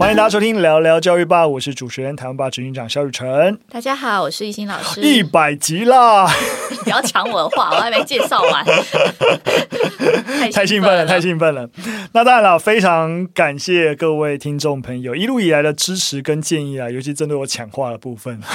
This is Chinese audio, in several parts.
欢迎大家收听聊聊教育吧，我是主持人台湾吧执行长肖雨辰。大家好，我是懿心老师。一百集啦！不要抢我的话，我还没介绍完。太兴奋了，太兴奋了！那当然了，非常感谢各位听众朋友一路以来的支持跟建议啊，尤其针对我抢话的部分。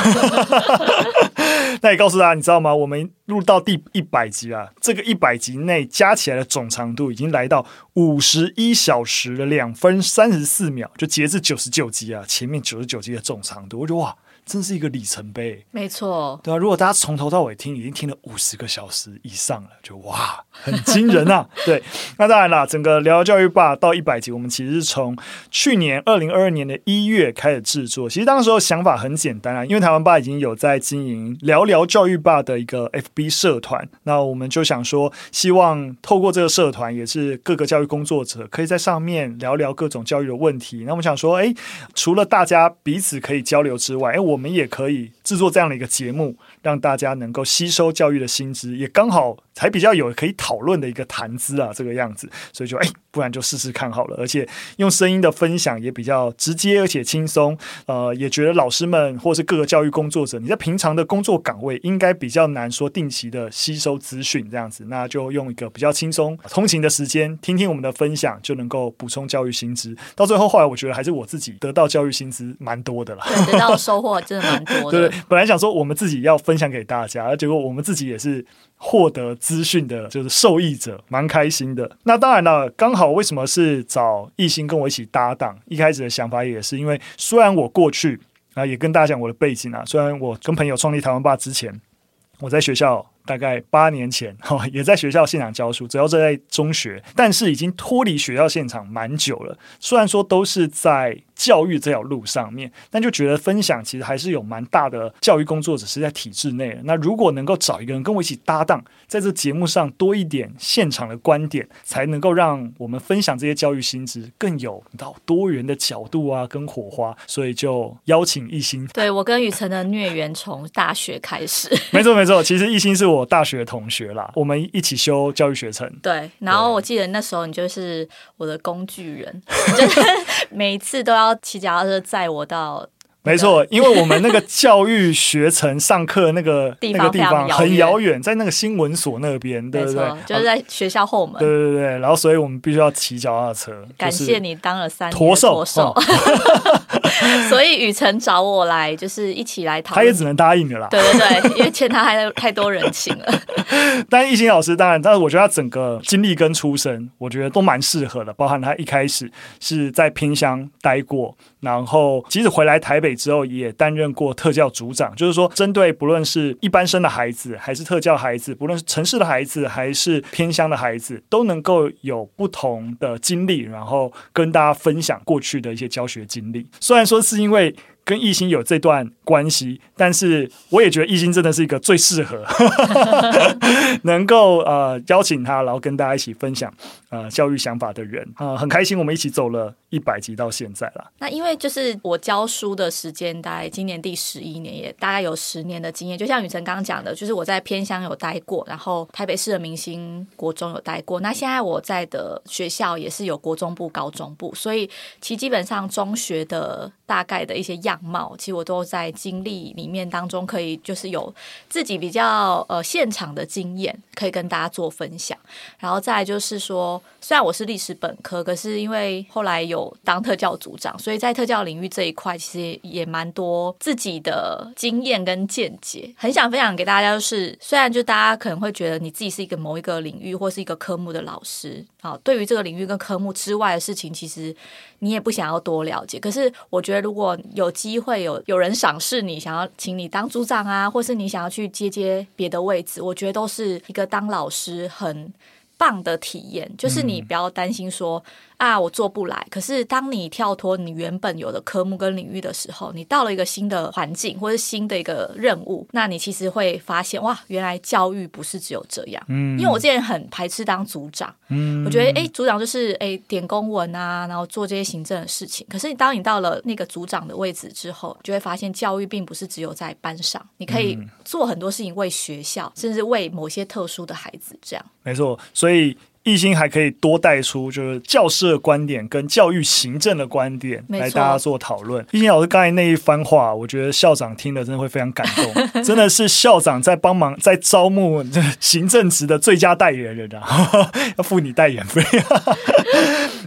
那也告诉大家，你知道吗？我们录到第一百集啊，这个一百集内加起来的总长度已经来到五十一小时的两分三十四秒，就截至九十九集啊，前面九十九集的总长度，我觉得哇。真是一个里程碑，没错，对啊，如果大家从头到尾听，已经听了五十个小时以上了，就哇，很惊人啊！对，那当然啦，整个聊聊教育吧到一百集，我们其实是从去年二零二二年的一月开始制作。其实当时候想法很简单啊，因为台湾爸已经有在经营聊聊教育吧的一个 FB 社团，那我们就想说，希望透过这个社团，也是各个教育工作者可以在上面聊聊各种教育的问题。那我们想说，哎，除了大家彼此可以交流之外，哎，我。我们也可以制作这样的一个节目，让大家能够吸收教育的薪资，也刚好才比较有可以讨论的一个谈资啊，这个样子，所以就哎，不然就试试看好了。而且用声音的分享也比较直接，而且轻松。呃，也觉得老师们或是各个教育工作者，你在平常的工作岗位应该比较难说定期的吸收资讯这样子，那就用一个比较轻松通勤的时间，听听我们的分享，就能够补充教育薪资。到最后，后来我觉得还是我自己得到教育薪资蛮多的了，得到收获。真的蛮多的，对，本来想说我们自己要分享给大家，结果我们自己也是获得资讯的，就是受益者，蛮开心的。那当然了，刚好为什么是找艺兴跟我一起搭档？一开始的想法也是因为，虽然我过去啊，也跟大家讲我的背景啊，虽然我跟朋友创立台湾吧之前，我在学校。大概八年前，哈，也在学校现场教书，主要是在中学，但是已经脱离学校现场蛮久了。虽然说都是在教育这条路上面，但就觉得分享其实还是有蛮大的教育工作者是在体制内的。那如果能够找一个人跟我一起搭档，在这节目上多一点现场的观点，才能够让我们分享这些教育新知更有到多元的角度啊，跟火花。所以就邀请艺兴。对，我跟雨辰的孽缘从大学开始，没错没错，其实艺兴是我。我大学同学啦，我们一起修教育学程。对，然后我记得那时候你就是我的工具人，就是 每一次都要骑脚踏车载我到。没错，因为我们那个教育学程上课那个 那个地方很遥远，在那个新闻所那边，对不对？就是在学校后门。对对对，然后所以我们必须要骑脚踏车。感谢你当了三年驼兽，所以雨辰找我来，就是一起来讨论。他也只能答应了啦。对对对，因为欠他还太多人情了。但懿心老师当然，但是我觉得他整个经历跟出身，我觉得都蛮适合的。包含他一开始是在偏乡待过，然后即使回来台北。之后也担任过特教组长，就是说，针对不论是一般生的孩子，还是特教孩子，不论是城市的孩子，还是偏乡的孩子，都能够有不同的经历，然后跟大家分享过去的一些教学经历。虽然说是因为。跟艺兴有这段关系，但是我也觉得艺兴真的是一个最适合 能够呃邀请他，然后跟大家一起分享呃教育想法的人啊、呃，很开心我们一起走了一百集到现在了。那因为就是我教书的时间大概今年第十一年，也大概有十年的经验。就像雨辰刚刚讲的，就是我在偏乡有待过，然后台北市的明星国中有待过。那现在我在的学校也是有国中部、高中部，所以其基本上中学的大概的一些样。貌其实我都在经历里面当中，可以就是有自己比较呃现场的经验，可以跟大家做分享。然后再就是说，虽然我是历史本科，可是因为后来有当特教组长，所以在特教领域这一块，其实也蛮多自己的经验跟见解，很想分享给大家。就是虽然就大家可能会觉得你自己是一个某一个领域或是一个科目的老师啊，对于这个领域跟科目之外的事情，其实你也不想要多了解。可是我觉得如果有机会有有人赏识你，想要请你当组长啊，或是你想要去接接别的位置，我觉得都是一个当老师很棒的体验。就是你不要担心说。啊，我做不来。可是当你跳脱你原本有的科目跟领域的时候，你到了一个新的环境或者新的一个任务，那你其实会发现，哇，原来教育不是只有这样。嗯，因为我之前很排斥当组长，嗯，我觉得哎，组长就是哎点公文啊，然后做这些行政的事情。可是你当你到了那个组长的位置之后，就会发现教育并不是只有在班上，你可以做很多事情为学校，甚至为某些特殊的孩子这样。没错，所以。亦欣还可以多带出就是教师的观点跟教育行政的观点来大家做讨论。艺兴老师刚才那一番话，我觉得校长听了真的会非常感动，真的是校长在帮忙在招募 行政职的最佳代言人啊，要付你代言费。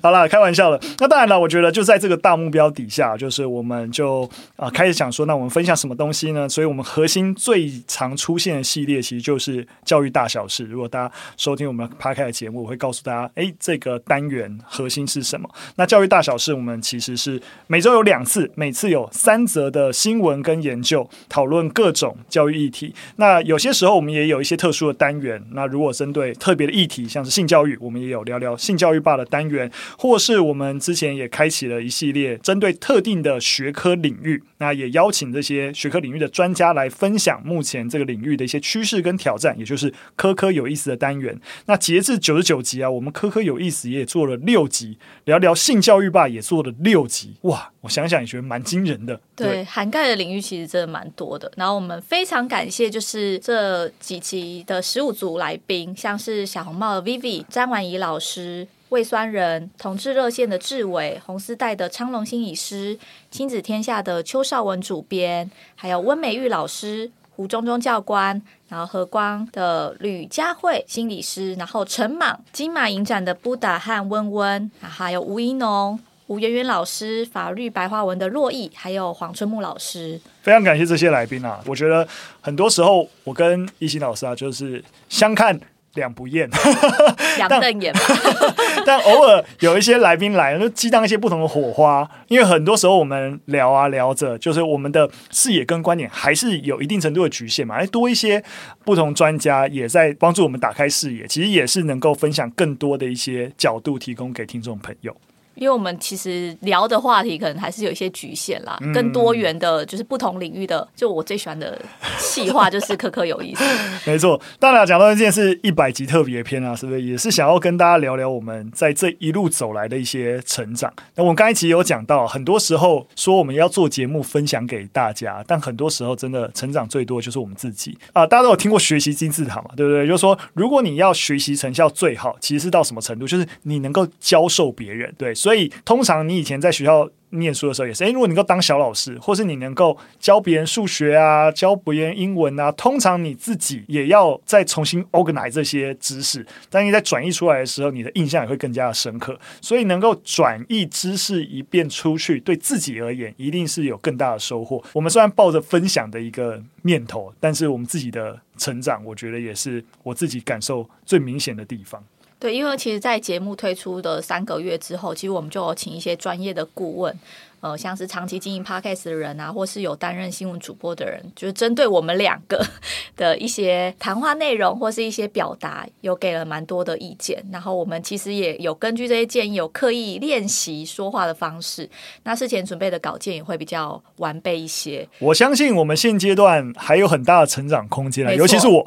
好了，开玩笑了。那当然了，我觉得就在这个大目标底下，就是我们就啊开始想说，那我们分享什么东西呢？所以我们核心最常出现的系列，其实就是教育大小事。如果大家收听我们 Podcast 的节目，我会告诉大家，哎，这个单元核心是什么？那教育大小事，我们其实是每周有两次，每次有三则的新闻跟研究，讨论各种教育议题。那有些时候我们也有一些特殊的单元。那如果针对特别的议题，像是性教育，我们也有聊聊性教育吧的单元，或是我们之前也开启了一系列针对特定的学科领域，那也邀请这些学科领域的专家来分享目前这个领域的一些趋势跟挑战，也就是科科有意思的单元。那截至九十九集啊，我们科科有意思也做了六集，聊聊性教育吧也做了六集，哇，我想想也觉得蛮惊人的。对，对，涵盖的领域其实真的蛮多的。然后我们非常感谢，就是这几集的十五组来宾，像是小红帽的 Vivi、詹婉怡老师。胃酸人、同志热线的志伟、红丝带的昌隆心理师、亲子天下的邱少文主编，还有温美玉老师、胡忠忠教官，然后和光的吕佳慧心理师，然后陈莽金马影展的布达和温温，还有吴怡农、吴媛媛老师、法律白话文的洛毅，还有黄春木老师。非常感谢这些来宾啊！我觉得很多时候我跟一心老师啊，就是相看。两不厌，两瞪眼。但偶尔有一些来宾来，就激荡一些不同的火花。因为很多时候我们聊啊聊着，就是我们的视野跟观点还是有一定程度的局限嘛。哎，多一些不同专家也在帮助我们打开视野，其实也是能够分享更多的一些角度，提供给听众朋友。因为我们其实聊的话题可能还是有一些局限啦，嗯、更多元的，就是不同领域的。就我最喜欢的企划就是科科有意思。没错，当然讲到这件事一百集特别篇啊，是不是也是想要跟大家聊聊我们在这一路走来的一些成长？那我们刚才其实有讲到，很多时候说我们要做节目分享给大家，但很多时候真的成长最多就是我们自己啊。大家都有听过学习金字塔嘛，对不对？就是说，如果你要学习成效最好，其实是到什么程度？就是你能够教授别人，对。所所以，通常你以前在学校念书的时候也是，诶，如果你能够当小老师，或是你能够教别人数学啊，教别人英文啊，通常你自己也要再重新 organize 这些知识，但你在转移出来的时候，你的印象也会更加的深刻。所以，能够转移知识一遍出去，对自己而言，一定是有更大的收获。我们虽然抱着分享的一个念头，但是我们自己的成长，我觉得也是我自己感受最明显的地方。对，因为其实，在节目推出的三个月之后，其实我们就有请一些专业的顾问。呃，像是长期经营 Podcast 的人啊，或是有担任新闻主播的人，就是针对我们两个 的一些谈话内容或是一些表达，有给了蛮多的意见。然后我们其实也有根据这些建议，有刻意练习说话的方式。那事前准备的稿件也会比较完备一些。我相信我们现阶段还有很大的成长空间啊，尤其是我。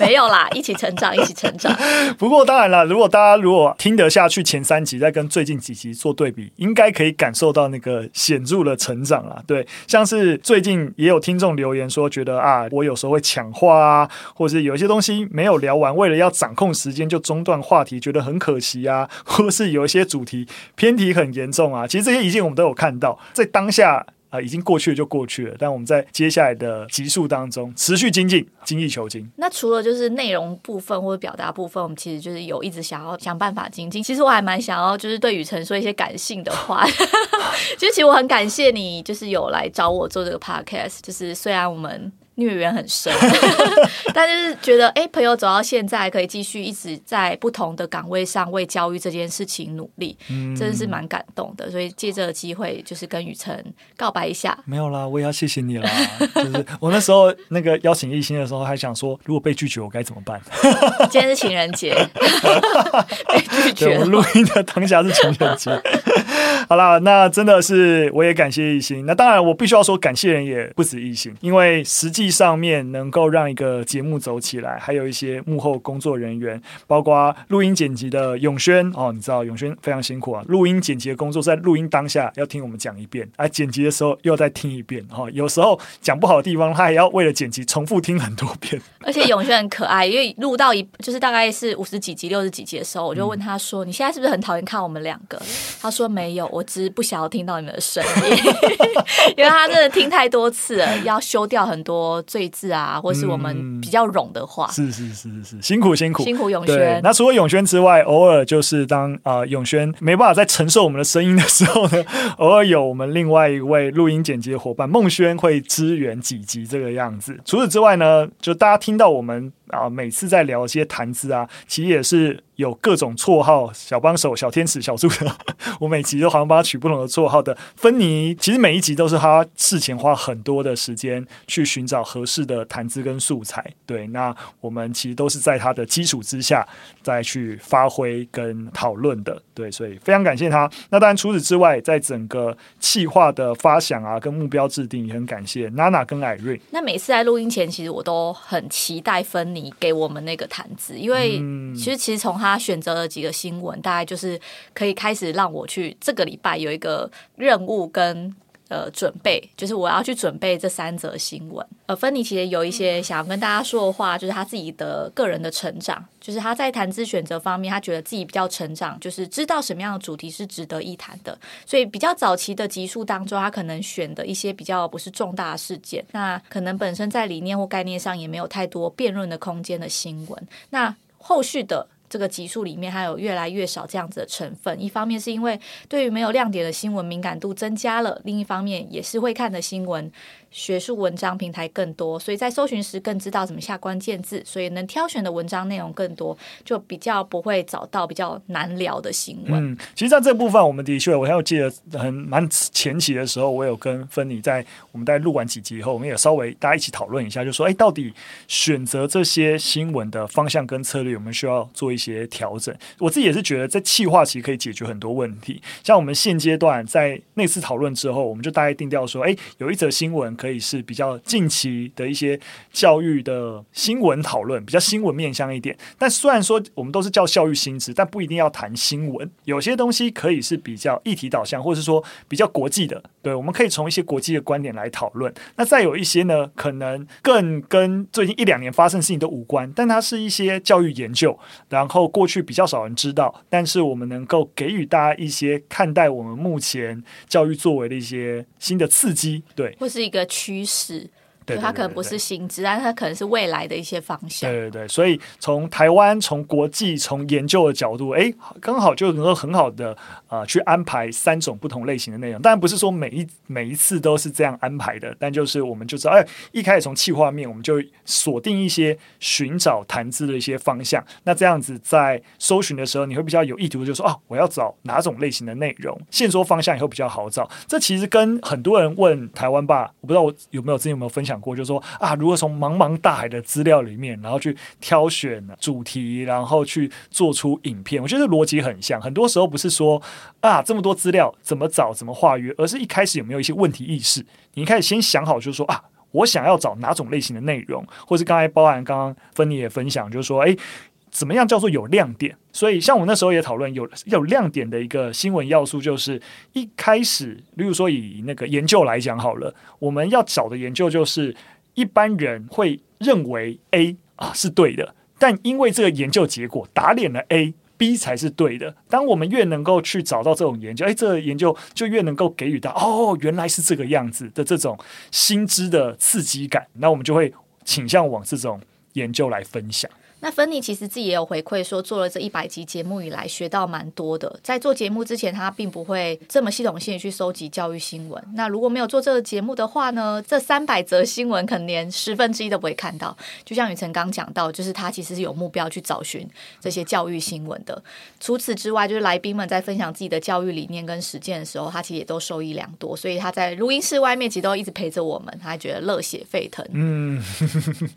没有啦，一起成长，一起成长。不过当然了，如果大家如果听得下去前三集，再跟最近几集做对比，应该可以感受到那个。显著的成长啊，对，像是最近也有听众留言说，觉得啊，我有时候会抢话啊，或者是有一些东西没有聊完，为了要掌控时间就中断话题，觉得很可惜啊，或是有一些主题偏题很严重啊，其实这些意见我们都有看到，在当下。啊、已经过去了就过去了，但我们在接下来的集数当中持续精进，精益求精。那除了就是内容部分或者表达部分，我们其实就是有一直想要想办法精进。其实我还蛮想要就是对雨辰说一些感性的话，其实其实我很感谢你，就是有来找我做这个 podcast。就是虽然我们。孽缘很深，但是觉得哎，朋友走到现在，可以继续一直在不同的岗位上为教育这件事情努力，嗯、真的是蛮感动的。所以借这个机会，就是跟雨辰告白一下。没有啦，我也要谢谢你啦。就是我那时候那个邀请艺兴的时候，还想说，如果被拒绝，我该怎么办？今天是情人节，被拒绝。我录音的当下是情人节。好啦，那真的是我也感谢艺兴。那当然，我必须要说，感谢人也不止艺兴，因为实际上面能够让一个节目走起来，还有一些幕后工作人员，包括录音剪辑的永轩哦，你知道永轩非常辛苦啊，录音剪辑的工作在录音当下要听我们讲一遍，啊，剪辑的时候又要再听一遍哈，有时候讲不好的地方，他还要为了剪辑重复听很多遍。而且永轩很可爱，因为录到一就是大概是五十几集、六十几集的时候，我就问他说：“、你现在是不是很讨厌看我们两个？”他说：“没有，我只是不想要听到你们的声音，因为他真的听太多次了，要修掉很多赘字啊，或是我们比较冗的话。嗯”是是是是是，辛苦辛苦辛苦永轩。那除了永轩之外，偶尔就是当啊、呃、永轩没办法再承受我们的声音的时候呢，偶尔有我们另外一位录音剪辑的伙伴孟轩会支援几集这个样子。除此之外呢，就大家听到我们。啊，每次在聊一些谈资啊，其实也是有各种绰号，小帮手、小天使、小助手，我每集都好像帮他取不同的绰号的。芬妮，其实每一集都是他事前花很多的时间去寻找合适的谈资跟素材。对，那我们其实都是在他的基础之下再去发挥跟讨论的。对，所以非常感谢他。那当然除此之外，在整个企划的发想啊，跟目标制定也很感谢娜娜跟艾瑞。那每次在录音前，其实我都很期待芬妮。你给我们那个谈资，因为其实其实从他选择了几个新闻，大概就是可以开始让我去这个礼拜有一个任务跟。呃，准备就是我要去准备这三则新闻。呃，芬妮其实有一些想要跟大家说的话，就是他自己的个人的成长，就是他在谈资选择方面，他觉得自己比较成长，就是知道什么样的主题是值得一谈的。所以比较早期的集数当中，他可能选的一些比较不是重大事件，那可能本身在理念或概念上也没有太多辩论的空间的新闻。那后续的。这个集数里面还有越来越少这样子的成分，一方面是因为对于没有亮点的新闻敏感度增加了，另一方面也是会看的新闻。学术文章平台更多，所以在搜寻时更知道怎么下关键字，所以能挑选的文章内容更多，就比较不会找到比较难聊的新闻。嗯，其实在这部分，我们的确，我还有记得很蛮前期的时候，我有跟芬妮在我们在录完几集以后，我们也稍微大家一起讨论一下，就说，哎，到底选择这些新闻的方向跟策略，我们需要做一些调整。我自己也是觉得，在企划其实可以解决很多问题。像我们现阶段在那次讨论之后，我们就大概定调说，哎，有一则新闻。可以是比较近期的一些教育的新闻讨论，比较新闻面向一点。但虽然说我们都是叫教育新知，但不一定要谈新闻。有些东西可以是比较议题导向，或是说比较国际的。对，我们可以从一些国际的观点来讨论。那再有一些呢，可能更跟最近一两年发生的事情都无关，但它是一些教育研究，然后过去比较少人知道，但是我们能够给予大家一些看待我们目前教育作为的一些新的刺激。对，或是一个。趋势。对，它可能不是薪资，但它可能是未来的一些方向。对对对，所以从台湾、从国际、从研究的角度，哎，刚好就能够很好的啊、呃、去安排三种不同类型的内容。当然不是说每一每一次都是这样安排的，但就是我们就知道，哎，一开始从企划面，我们就锁定一些寻找谈资的一些方向。那这样子在搜寻的时候，你会比较有意图，就说啊，我要找哪种类型的内容，线索方向也会比较好找。这其实跟很多人问台湾吧，我不知道我有没有之前有没有分享。过就说啊，如果从茫茫大海的资料里面，然后去挑选主题，然后去做出影片，我觉得逻辑很像。很多时候不是说啊，这么多资料怎么找、怎么化约，而是一开始有没有一些问题意识？你一开始先想好，就是说啊，我想要找哪种类型的内容，或是刚才包含刚刚芬妮也分享，就是说，哎。怎么样叫做有亮点？所以像我那时候也讨论有有亮点的一个新闻要素，就是一开始，例如说以那个研究来讲好了，我们要找的研究就是一般人会认为 A 啊是对的，但因为这个研究结果打脸了 A，B 才是对的。当我们越能够去找到这种研究，哎，这个研究就越能够给予到哦，原来是这个样子的这种新知的刺激感，那我们就会倾向往这种研究来分享。那芬妮其实自己也有回馈说，做了这一百集节目以来，学到蛮多的。在做节目之前，他并不会这么系统性的去收集教育新闻。那如果没有做这个节目的话呢，这三百则新闻可能连十分之一都不会看到。就像雨辰刚讲到，就是他其实是有目标去找寻这些教育新闻的。除此之外，就是来宾们在分享自己的教育理念跟实践的时候，他其实也都受益良多。所以他在录音室外面其实都一直陪着我们，他还觉得热血沸腾。嗯，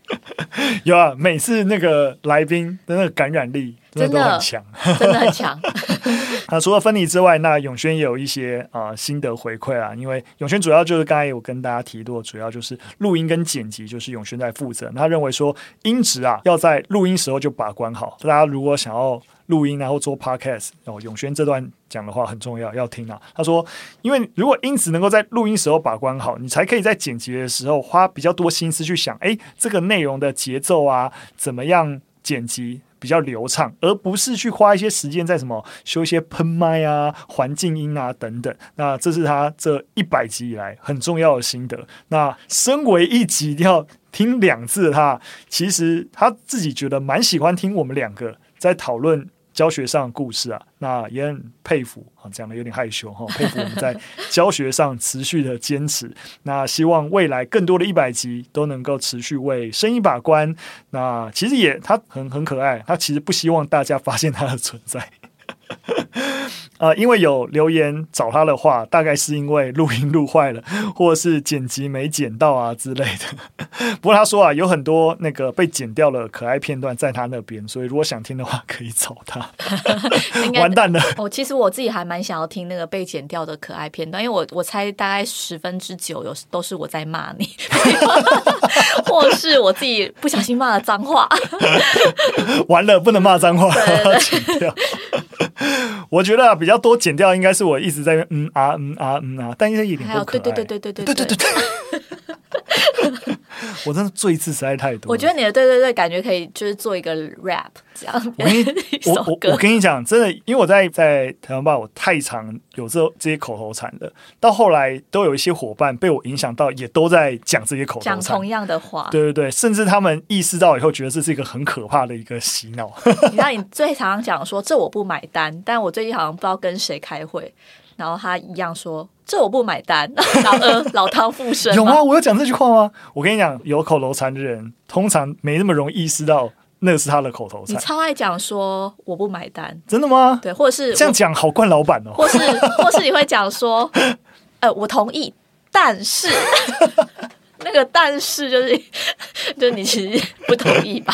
有啊，每次那个。来宾的那个感染力真的很强，真的很强。那除了分离之外，那永轩也有一些啊、呃、心得回馈啊。因为永轩主要就是刚才有跟大家提过，主要就是录音跟剪辑，就是永轩在负责。他认为说音质啊要在录音时候就把关好。大家如果想要录音然后做 podcast，哦，永轩这段讲的话很重要，要听啊。他说，因为如果音质能够在录音时候把关好，你才可以在剪辑的时候花比较多心思去想，哎，这个内容的节奏啊，怎么样剪辑。比较流畅，而不是去花一些时间在什么修一些喷麦啊、环境音啊等等。那这是他这一百集以来很重要的心得。那身为一集一定要听两次的他，其实他自己觉得蛮喜欢听我们两个在讨论。教学上的故事啊，那也很佩服啊，讲的有点害羞哈，佩服我们在教学上持续的坚持。那希望未来更多的一百集都能够持续为声音把关。那其实也他很很可爱，他其实不希望大家发现他的存在。呃，因为有留言找他的话，大概是因为录音录坏了，或者是剪辑没剪到啊之类的。不过他说啊，有很多那个被剪掉了可爱片段在他那边，所以如果想听的话，可以找他。完蛋了！哦，其实我自己还蛮想要听那个被剪掉的可爱片段，因为我我猜大概十分之九有都是我在骂你，或是我自己不小心骂了脏话。完了，不能骂脏话，剪掉。我觉得啊，比较多剪掉应该是我一直在嗯啊嗯啊嗯啊，但是一点不可爱。对对对对对对对对对。我真的赘字实在太多。我觉得你的对对对，感觉可以就是做一个 rap 这样。我跟你 我我我跟你讲，真的，因为我在在台湾吧，我太常有这这些口头禅了，到后来都有一些伙伴被我影响到，也都在讲这些口头禅，讲同样的话。对对对，甚至他们意识到以后，觉得这是一个很可怕的一个洗脑。你知道，你最常讲说这我不买单，但我最近好像不知道跟谁开会，然后他一样说。这我不买单，老呃 老汤附身有吗？我有讲这句话吗？我跟你讲，有口头禅的人通常没那么容易意识到那个是他的口头禅。你超爱讲说我不买单，真的吗？对，或者是这样讲好惯老板哦。或是 或是你会讲说，呃，我同意，但是那个但是就是就是你其实不同意吧？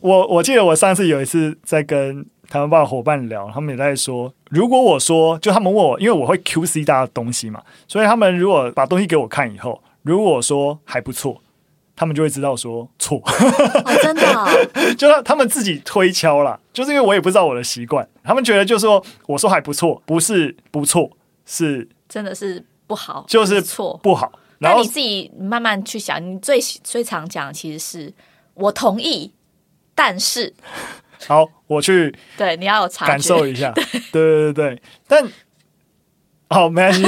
我我记得我上次有一次在跟。台湾爸伙伴聊，他们也在说，如果我说，就他们问我，因为我会 QC 大家东西嘛，所以他们如果把东西给我看以后，如果我说还不错，他们就会知道说错。哦，真的哦？就是他们自己推敲啦，就是因为我也不知道我的习惯，他们觉得就是说我说还不错，不是不错，是真的是不好，就是错不好。那你自己慢慢去想，你最最常讲其实是我同意，但是。好，我去。对，你要有察，感受一下。对对对对，但好，没关系，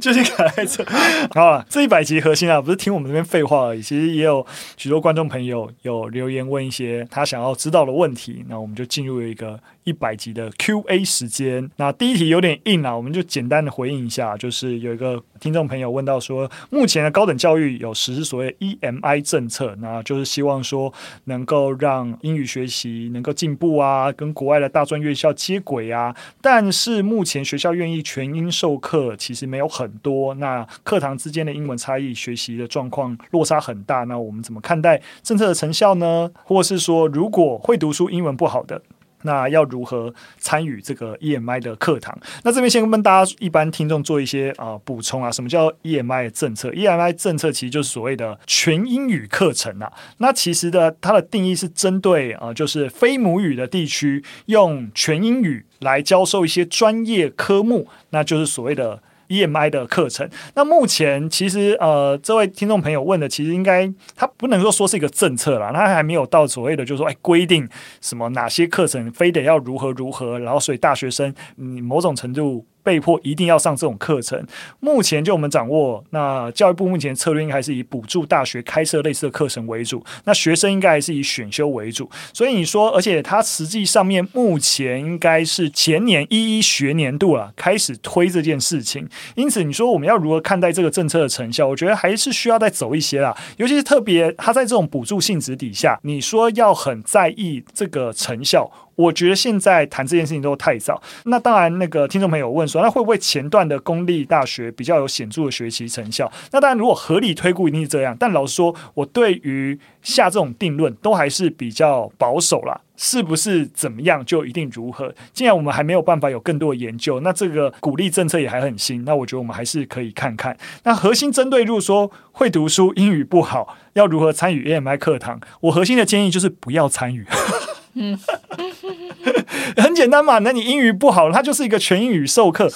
就是卡在这。好了，这一百集核心啊，不是听我们这边废话而已，其实也有许多观众朋友有留言问一些他想要知道的问题，那我们就进入了一个。一百集的 Q&A 时间，那第一题有点硬啊，我们就简单的回应一下。就是有一个听众朋友问到说，目前的高等教育有实施所谓 EMI 政策，那就是希望说能够让英语学习能够进步啊，跟国外的大专院校接轨啊。但是目前学校愿意全英授课，其实没有很多。那课堂之间的英文差异，学习的状况落差很大。那我们怎么看待政策的成效呢？或是说，如果会读书、英文不好的？那要如何参与这个 EMI 的课堂？那这边先跟大家一般听众做一些啊、呃、补充啊。什么叫 EMI 政策？EMI 政策其实就是所谓的全英语课程啊。那其实的它的定义是针对啊、呃，就是非母语的地区用全英语来教授一些专业科目，那就是所谓的。EMI 的课程，那目前其实呃，这位听众朋友问的，其实应该他不能够说是一个政策啦，他还没有到所谓的就是说，哎，规定什么哪些课程非得要如何如何，然后所以大学生你某种程度。被迫一定要上这种课程。目前就我们掌握，那教育部目前策略应该还是以补助大学开设类似的课程为主。那学生应该还是以选修为主。所以你说，而且它实际上面目前应该是前年一一学年度啊开始推这件事情。因此，你说我们要如何看待这个政策的成效？我觉得还是需要再走一些啦。尤其是特别它在这种补助性质底下，你说要很在意这个成效。我觉得现在谈这件事情都太早。那当然，那个听众朋友问说，那会不会前段的公立大学比较有显著的学习成效？那当然，如果合理推估，一定是这样。但老实说，我对于下这种定论都还是比较保守啦。是不是怎么样就一定如何？既然我们还没有办法有更多的研究，那这个鼓励政策也还很新。那我觉得我们还是可以看看。那核心针对，如果说会读书、英语不好，要如何参与 AMI 课堂？我核心的建议就是不要参与。嗯，很简单嘛。那你英语不好，它就是一个全英语授课，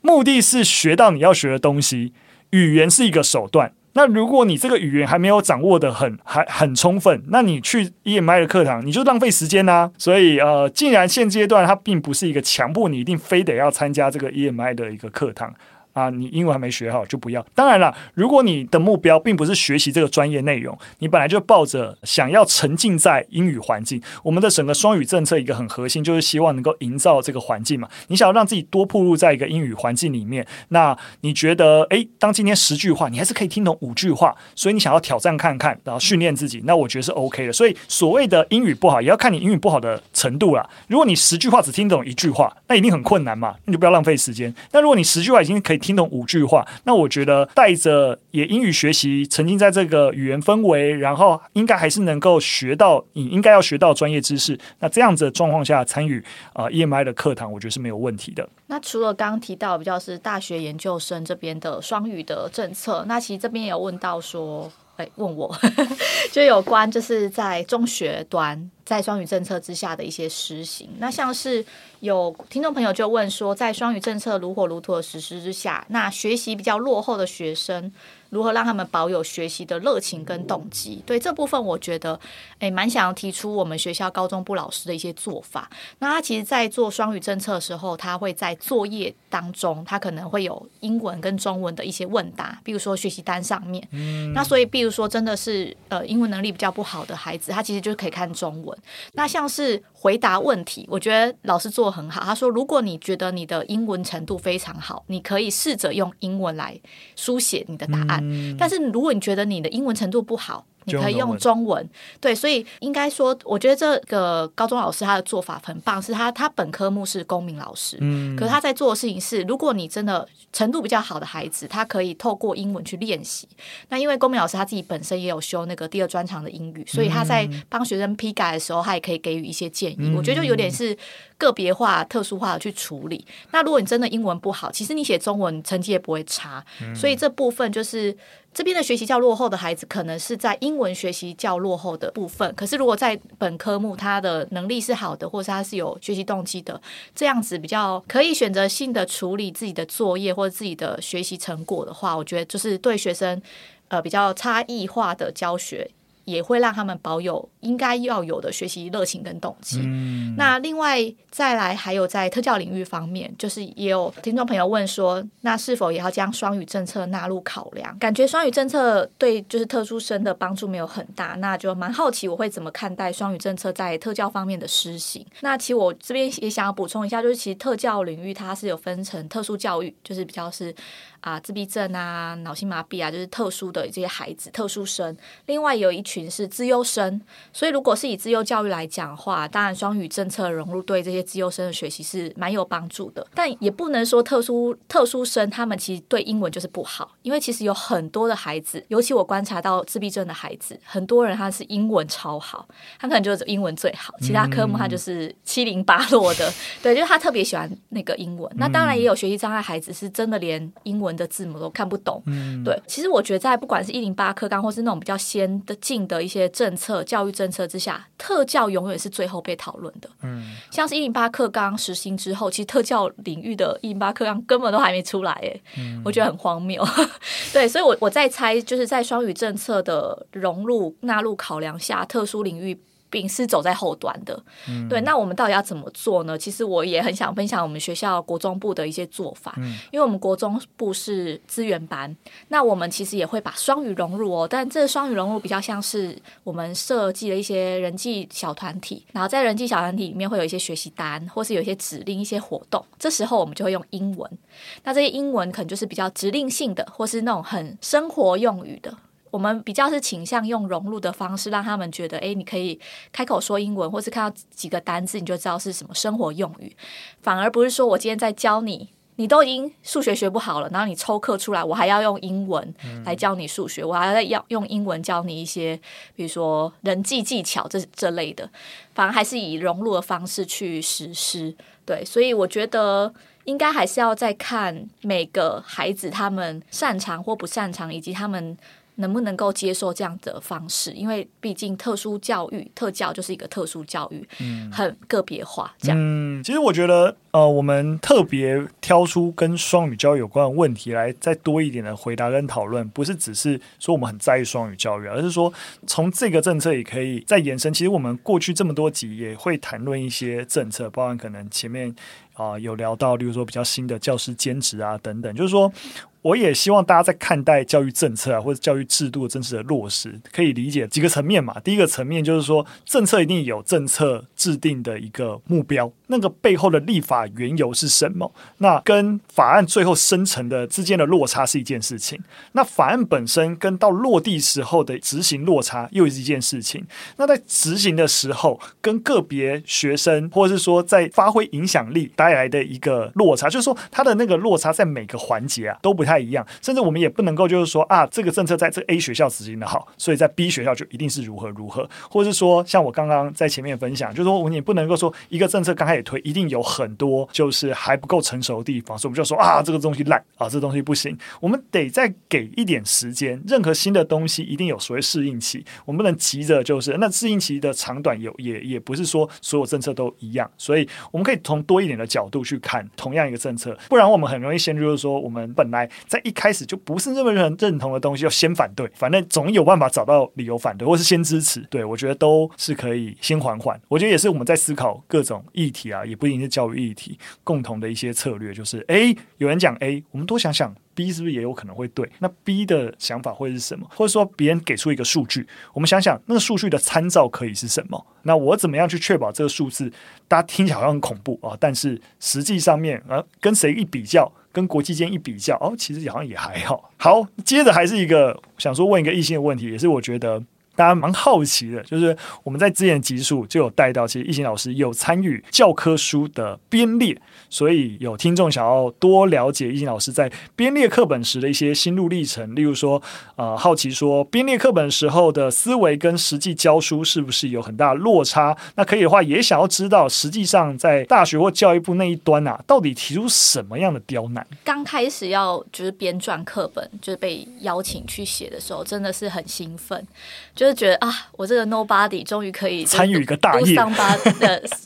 目的是学到你要学的东西，语言是一个手段。那如果你这个语言还没有掌握的很还很充分，那你去 EMI 的课堂，你就浪费时间啦、啊。所以呃，既然现阶段它并不是一个强迫你一定非得要参加这个 EMI 的一个课堂。啊，你英文还没学好就不要。当然了，如果你的目标并不是学习这个专业内容，你本来就抱着想要沉浸在英语环境，我们的整个双语政策一个很核心就是希望能够营造这个环境嘛。你想要让自己多暴露在一个英语环境里面，那你觉得，诶，当今天十句话你还是可以听懂五句话，所以你想要挑战看看，然后训练自己，那我觉得是 OK 的。所以所谓的英语不好，也要看你英语不好的程度啦。如果你十句话只听懂一句话，那一定很困难嘛，你就不要浪费时间。那如果你十句话已经可以听听懂五句话，那我觉得带着也英语学习，沉浸在这个语言氛围，然后应该还是能够学到你应该要学到专业知识。那这样子的状况下参与啊 EMI 的课堂，我觉得是没有问题的。那除了刚刚提到比较是大学研究生这边的双语的政策，那其实这边也有问到说，哎，问我 就有关就是在中学端在双语政策之下的一些实行，那像是。有听众朋友就问说，在双语政策如火如荼的实施之下，那学习比较落后的学生，如何让他们保有学习的热情跟动机？对这部分，我觉得诶，蛮想要提出我们学校高中部老师的一些做法。那他其实，在做双语政策的时候，他会在作业当中，他可能会有英文跟中文的一些问答，比如说学习单上面。嗯。那所以，比如说真的是呃英文能力比较不好的孩子，他其实就可以看中文。那像是回答问题，我觉得老师做。很好，他说：“如果你觉得你的英文程度非常好，你可以试着用英文来书写你的答案。嗯、但是如果你觉得你的英文程度不好，你可以用中文。对，所以应该说，我觉得这个高中老师他的做法很棒，是他他本科目是公民老师，嗯，可是他在做的事情是，如果你真的程度比较好的孩子，他可以透过英文去练习。那因为公民老师他自己本身也有修那个第二专长的英语，所以他在帮学生批改的时候，他也可以给予一些建议。嗯、我觉得就有点是个别化、特殊化的去处理。那如果你真的英文不好，其实你写中文成绩也不会差，所以这部分就是。这边的学习较落后的孩子，可能是在英文学习较落后的部分。可是，如果在本科目他的能力是好的，或是他是有学习动机的，这样子比较可以选择性的处理自己的作业或者自己的学习成果的话，我觉得就是对学生呃比较差异化的教学。也会让他们保有应该要有的学习热情跟动机。嗯、那另外再来，还有在特教领域方面，就是也有听众朋友问说，那是否也要将双语政策纳入考量？感觉双语政策对就是特殊生的帮助没有很大，那就蛮好奇我会怎么看待双语政策在特教方面的施行。那其实我这边也想要补充一下，就是其实特教领域它是有分成特殊教育，就是比较是。啊，自闭症啊，脑性麻痹啊，就是特殊的这些孩子，特殊生。另外有一群是资优生，所以如果是以资优教育来讲的话，当然双语政策融入对这些资优生的学习是蛮有帮助的。但也不能说特殊特殊生他们其实对英文就是不好，因为其实有很多的孩子，尤其我观察到自闭症的孩子，很多人他是英文超好，他可能就是英文最好，其他科目他就是七零八落的。嗯、对，就是他特别喜欢那个英文。那当然也有学习障碍孩子是真的连英文。的字母都看不懂，嗯，对。其实我觉得，在不管是一零八课纲，或是那种比较先的进的一些政策、教育政策之下，特教永远是最后被讨论的。嗯，像是一零八课纲实行之后，其实特教领域的一零八课纲根本都还没出来，哎，嗯，我觉得很荒谬。对，所以我我在猜，就是在双语政策的融入纳入考量下，特殊领域。并是走在后端的，嗯、对。那我们到底要怎么做呢？其实我也很想分享我们学校国中部的一些做法，嗯、因为我们国中部是资源班，那我们其实也会把双语融入哦。但这个双语融入比较像是我们设计了一些人际小团体，然后在人际小团体里面会有一些学习单，或是有一些指令、一些活动。这时候我们就会用英文，那这些英文可能就是比较指令性的，或是那种很生活用语的。我们比较是倾向用融入的方式，让他们觉得，哎，你可以开口说英文，或是看到几个单字，你就知道是什么生活用语，反而不是说我今天在教你，你都已经数学学不好了，然后你抽课出来，我还要用英文来教你数学，我还要要用英文教你一些，比如说人际技巧这这类的，反而还是以融入的方式去实施。对，所以我觉得应该还是要再看每个孩子他们擅长或不擅长，以及他们。能不能够接受这样的方式？因为毕竟特殊教育、特教就是一个特殊教育，嗯，很个别化。这样，嗯，其实我觉得，呃，我们特别挑出跟双语教育有关的问题来再多一点的回答跟讨论，不是只是说我们很在意双语教育，而是说从这个政策也可以再延伸。其实我们过去这么多集也会谈论一些政策，包含可能前面啊、呃、有聊到，例如说比较新的教师兼职啊等等，就是说。我也希望大家在看待教育政策啊，或者教育制度的真实的落实，可以理解几个层面嘛。第一个层面就是说，政策一定有政策制定的一个目标，那个背后的立法缘由是什么？那跟法案最后生成的之间的落差是一件事情。那法案本身跟到落地时候的执行落差又是一件事情。那在执行的时候，跟个别学生或者是说在发挥影响力带来的一个落差，就是说它的那个落差在每个环节啊都不太。太一样，甚至我们也不能够就是说啊，这个政策在这 A 学校执行的好，所以在 B 学校就一定是如何如何，或者是说像我刚刚在前面分享，就是说我们也不能够说一个政策刚开始推，一定有很多就是还不够成熟的地方，所以我们就说啊，这个东西烂啊，这东西不行，我们得再给一点时间。任何新的东西一定有所谓适应期，我们不能急着就是那适应期的长短有也也不是说所有政策都一样，所以我们可以从多一点的角度去看同样一个政策，不然我们很容易陷入就是说我们本来。在一开始就不是那么认认同的东西，要先反对，反正总有办法找到理由反对，或是先支持。对，我觉得都是可以先缓缓。我觉得也是我们在思考各种议题啊，也不一定是教育议题，共同的一些策略，就是诶，有人讲 A，我们多想想 B 是不是也有可能会对？那 B 的想法会是什么？或者说别人给出一个数据，我们想想那个数据的参照可以是什么？那我怎么样去确保这个数字？大家听起来好像很恐怖啊，但是实际上面啊，跟谁一比较？跟国际间一比较，哦，其实好像也还好。好，接着还是一个想说问一个异性的问题，也是我觉得。大家蛮好奇的，就是我们在之前集数就有带到，其实懿心老师有参与教科书的编列，所以有听众想要多了解懿心老师在编列课本时的一些心路历程，例如说，呃，好奇说编列课本时候的思维跟实际教书是不是有很大落差？那可以的话，也想要知道，实际上在大学或教育部那一端啊，到底提出什么样的刁难？刚开始要就是编撰课本，就是被邀请去写的时候，真的是很兴奋，就是。就觉得啊，我这个 nobody 终于可以参与一个大业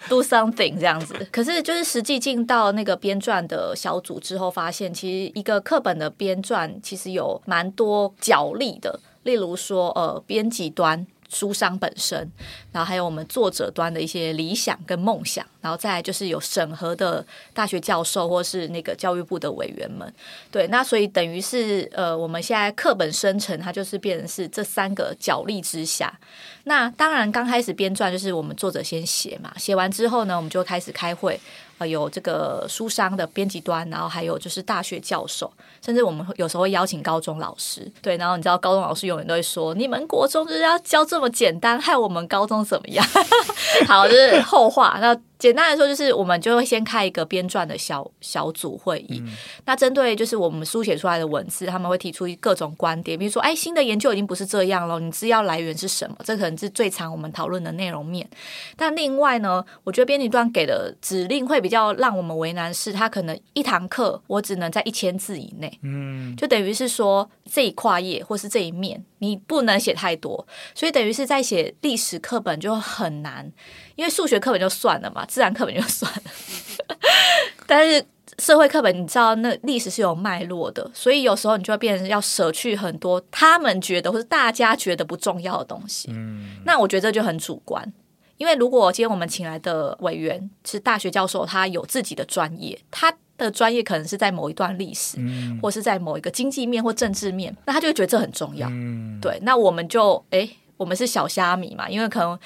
do something 这样子。可是就是实际进到那个编撰的小组之后，发现其实一个课本的编撰其实有蛮多角力的。例如说，呃，编辑端。书商本身，然后还有我们作者端的一些理想跟梦想，然后再来就是有审核的大学教授或是那个教育部的委员们，对，那所以等于是呃，我们现在课本生成，它就是变成是这三个角力之下。那当然刚开始编撰就是我们作者先写嘛，写完之后呢，我们就开始开会。有这个书商的编辑端，然后还有就是大学教授，甚至我们有时候会邀请高中老师，对，然后你知道高中老师永远都会说，你们国中就是要教这么简单，害我们高中怎么样？好，这、是后话。那简单来说，就是我们就会先开一个编撰的小小组会议。嗯、那针对就是我们书写出来的文字，他们会提出各种观点，比如说，哎，新的研究已经不是这样了，你资料来源是什么？这可能是最常我们讨论的内容面。但另外呢，我觉得编辑段给的指令会比较让我们为难，是他可能一堂课我只能在一千字以内，嗯，就等于是说这一跨页或是这一面你不能写太多，所以等于是在写历史课本就很难。因为数学课本就算了嘛，自然课本就算了，但是社会课本你知道那历史是有脉络的，所以有时候你就会变成要舍去很多他们觉得或者大家觉得不重要的东西。嗯，那我觉得这就很主观，因为如果今天我们请来的委员是大学教授，他有自己的专业，他的专业可能是在某一段历史，嗯，或是在某一个经济面或政治面，那他就会觉得这很重要。嗯，对，那我们就哎，我们是小虾米嘛，因为可能。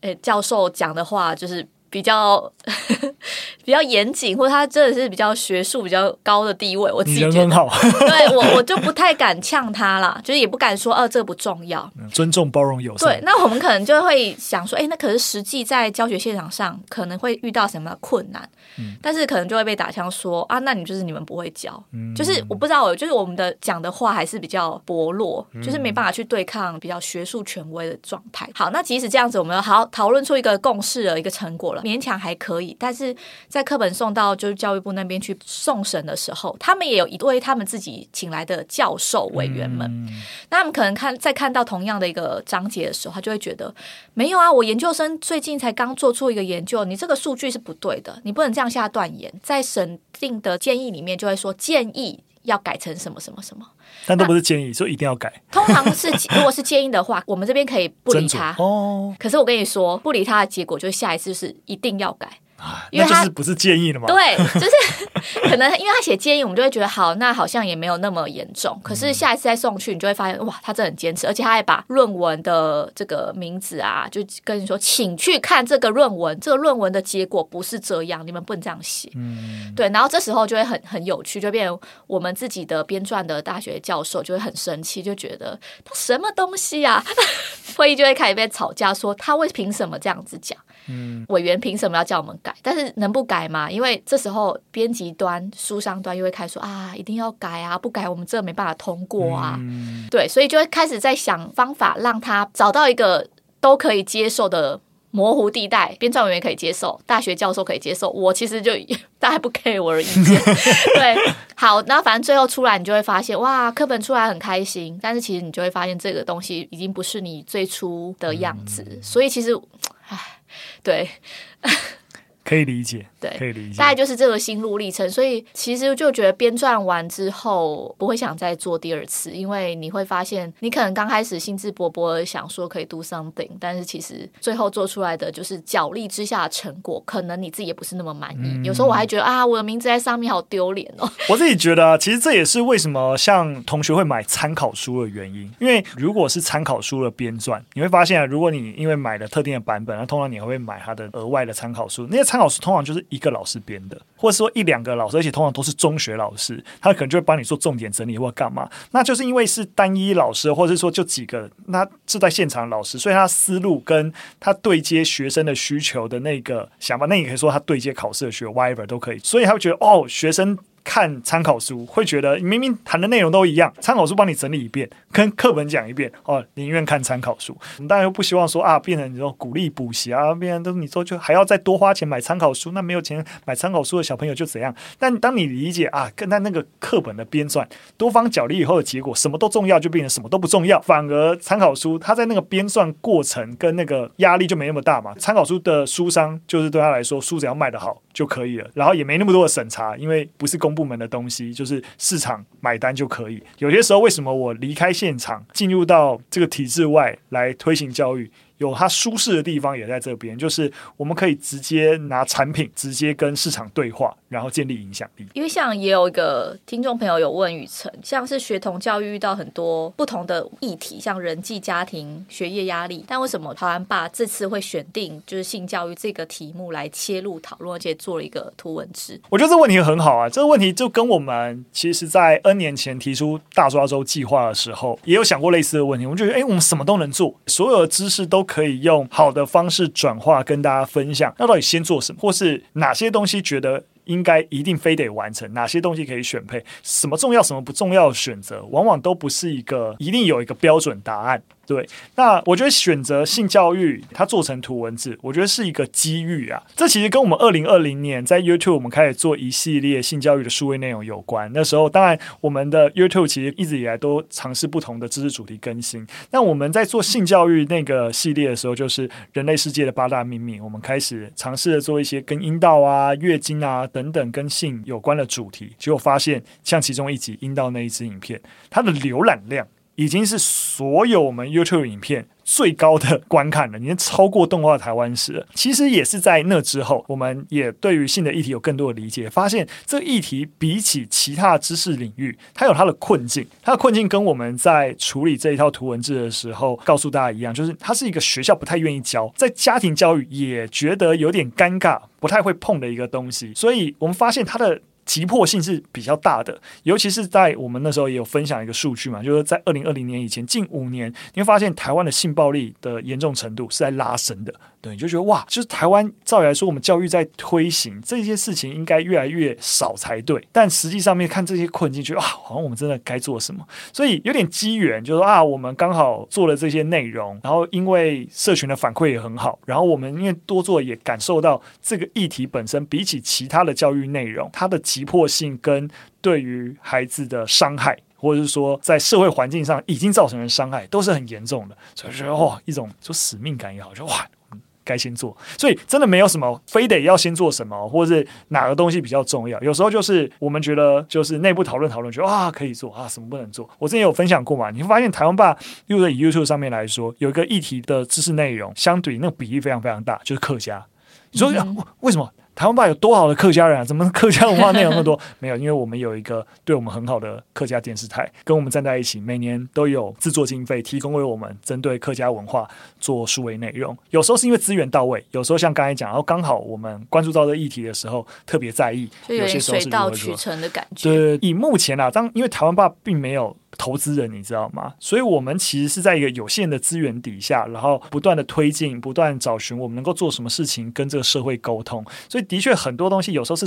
诶，教授讲的话就是比较 比较严谨，或者他真的是比较学术比较高的地位，我自己觉得很好。对我我就不太敢呛他啦，就是也不敢说，哦、啊，这个不重要。尊重、包容、友善。对，那我们可能就会想说，哎，那可是实际在教学现场上可能会遇到什么困难？嗯、但是可能就会被打枪说啊，那你就是你们不会教，嗯、就是我不知道，就是我们的讲的话还是比较薄弱，嗯、就是没办法去对抗比较学术权威的状态。好，那即使这样子，我们好好讨论出一个共识的，一个成果了，勉强还可以。但是在课本送到就是教育部那边去送审的时候，他们也有一位他们自己请来的教授委员们，嗯、那他们可能看在看到同样的一个章节的时候，他就会觉得没有啊，我研究生最近才刚做出一个研究，你这个数据是不对的，你不能这样下断言。在审定的建议里面就会说建议要改成什么什么什么，但都不是建议，所以一定要改。通常是 如果是建议的话，我们这边可以不理他哦。可是我跟你说，不理他的结果就是下一次是一定要改。因为他是不是建议了吗？对，就是 可能因为他写建议，我们就会觉得好，那好像也没有那么严重。可是下一次再送去，你就会发现哇，他真的很坚持，而且他还把论文的这个名字啊，就跟你说，请去看这个论文，这个论文的结果不是这样，你们不能这样写。嗯，对。然后这时候就会很很有趣，就变成我们自己的编撰的大学教授就会很生气，就觉得他什么东西啊？会议就会开始被吵架，说他为凭什么这样子讲？嗯，委员凭什么要叫我们改？但是能不改吗？因为这时候编辑端、书商端又会开始说啊，一定要改啊，不改我们这没办法通过啊。嗯、对，所以就会开始在想方法，让他找到一个都可以接受的模糊地带。编撰委员可以接受，大学教授可以接受，我其实就大家不 care 我的意见。对，好，那反正最后出来，你就会发现哇，课本出来很开心，但是其实你就会发现这个东西已经不是你最初的样子。嗯、所以其实，唉。对。可以理解，对，可以理解，大概就是这个心路历程。所以其实就觉得编撰完之后不会想再做第二次，因为你会发现，你可能刚开始兴致勃勃的想说可以 do something，但是其实最后做出来的就是脚力之下的成果，可能你自己也不是那么满意。嗯、有时候我还觉得啊，我的名字在上面好丢脸哦。我自己觉得啊，其实这也是为什么像同学会买参考书的原因，因为如果是参考书的编撰，你会发现啊，如果你因为买了特定的版本，那通常你还会买它的额外的参考书，那些参。老师通常就是一个老师编的，或者说一两个老师，而且通常都是中学老师，他可能就会帮你做重点整理或干嘛。那就是因为是单一老师，或者说就几个，那是在现场老师，所以他思路跟他对接学生的需求的那个想法，那你可以说他对接考试的学 whatever 都可以，所以他会觉得哦，学生。看参考书会觉得明明谈的内容都一样，参考书帮你整理一遍，跟课本讲一遍哦，宁愿看参考书。我们当然又不希望说啊，变成你说鼓励补习啊，变成都你说就还要再多花钱买参考书，那没有钱买参考书的小朋友就怎样？但当你理解啊，跟他那个课本的编撰多方角力以后的结果，什么都重要，就变成什么都不重要。反而参考书它在那个编撰过程跟那个压力就没那么大嘛。参考书的书商就是对他来说，书只要卖得好就可以了，然后也没那么多的审查，因为不是公部门的东西，就是市场买单就可以。有些时候，为什么我离开现场，进入到这个体制外来推行教育？有它舒适的地方也在这边，就是我们可以直接拿产品直接跟市场对话，然后建立影响力。因为像也有一个听众朋友有问雨辰，像是学童教育遇到很多不同的议题，像人际、家庭、学业压力，但为什么台湾爸这次会选定就是性教育这个题目来切入讨论，而且做了一个图文志？我觉得这问题很好啊，这个问题就跟我们其实在 N 年前提出大抓周计划的时候，也有想过类似的问题。我们就觉得，哎，我们什么都能做，所有的知识都。可以用好的方式转化跟大家分享。那到底先做什么，或是哪些东西觉得应该一定非得完成？哪些东西可以选配？什么重要，什么不重要的选择，往往都不是一个一定有一个标准答案。对，那我觉得选择性教育，它做成图文字，我觉得是一个机遇啊。这其实跟我们二零二零年在 YouTube 我们开始做一系列性教育的数位内容有关。那时候，当然我们的 YouTube 其实一直以来都尝试不同的知识主题更新。那我们在做性教育那个系列的时候，就是人类世界的八大秘密，我们开始尝试着做一些跟阴道啊、月经啊等等跟性有关的主题，结果发现，像其中一集阴道那一支影片，它的浏览量。已经是所有我们 YouTube 影片最高的观看了，已经超过动画台湾史了。其实也是在那之后，我们也对于性的议题有更多的理解，发现这个议题比起其他知识领域，它有它的困境。它的困境跟我们在处理这一套图文字的时候告诉大家一样，就是它是一个学校不太愿意教，在家庭教育也觉得有点尴尬，不太会碰的一个东西。所以我们发现它的。急迫性是比较大的，尤其是在我们那时候也有分享一个数据嘛，就是在二零二零年以前，近五年你会发现台湾的性暴力的严重程度是在拉升的。对，你就觉得哇，就是台湾照理来说，我们教育在推行这些事情应该越来越少才对，但实际上面看这些困境，觉得啊，好像我们真的该做什么，所以有点机缘，就是说啊，我们刚好做了这些内容，然后因为社群的反馈也很好，然后我们因为多做也感受到这个议题本身比起其他的教育内容，它的急迫性跟对于孩子的伤害，或者是说在社会环境上已经造成的伤害，都是很严重的，所以觉得哇，一种就使命感也好，就哇。该先做，所以真的没有什么非得要先做什么，或者是哪个东西比较重要。有时候就是我们觉得就是内部讨论讨论，觉得啊可以做啊，什么不能做。我之前有分享过嘛，你会发现台湾爸，又在 YouTube 上面来说，有一个议题的知识内容，相对那个比例非常非常大，就是客家。你说、嗯、为什么？台湾爸有多好的客家人啊？怎么客家文化内容那么多？没有，因为我们有一个对我们很好的客家电视台，跟我们站在一起，每年都有制作经费提供给我们，针对客家文化做数位内容。有时候是因为资源到位，有时候像刚才讲，然后刚好我们关注到这议题的时候，特别在意，有些时候是水到渠成的感觉。对，以目前啊，当因为台湾爸并没有。投资人，你知道吗？所以，我们其实是在一个有限的资源底下，然后不断的推进，不断找寻我们能够做什么事情，跟这个社会沟通。所以，的确很多东西有时候是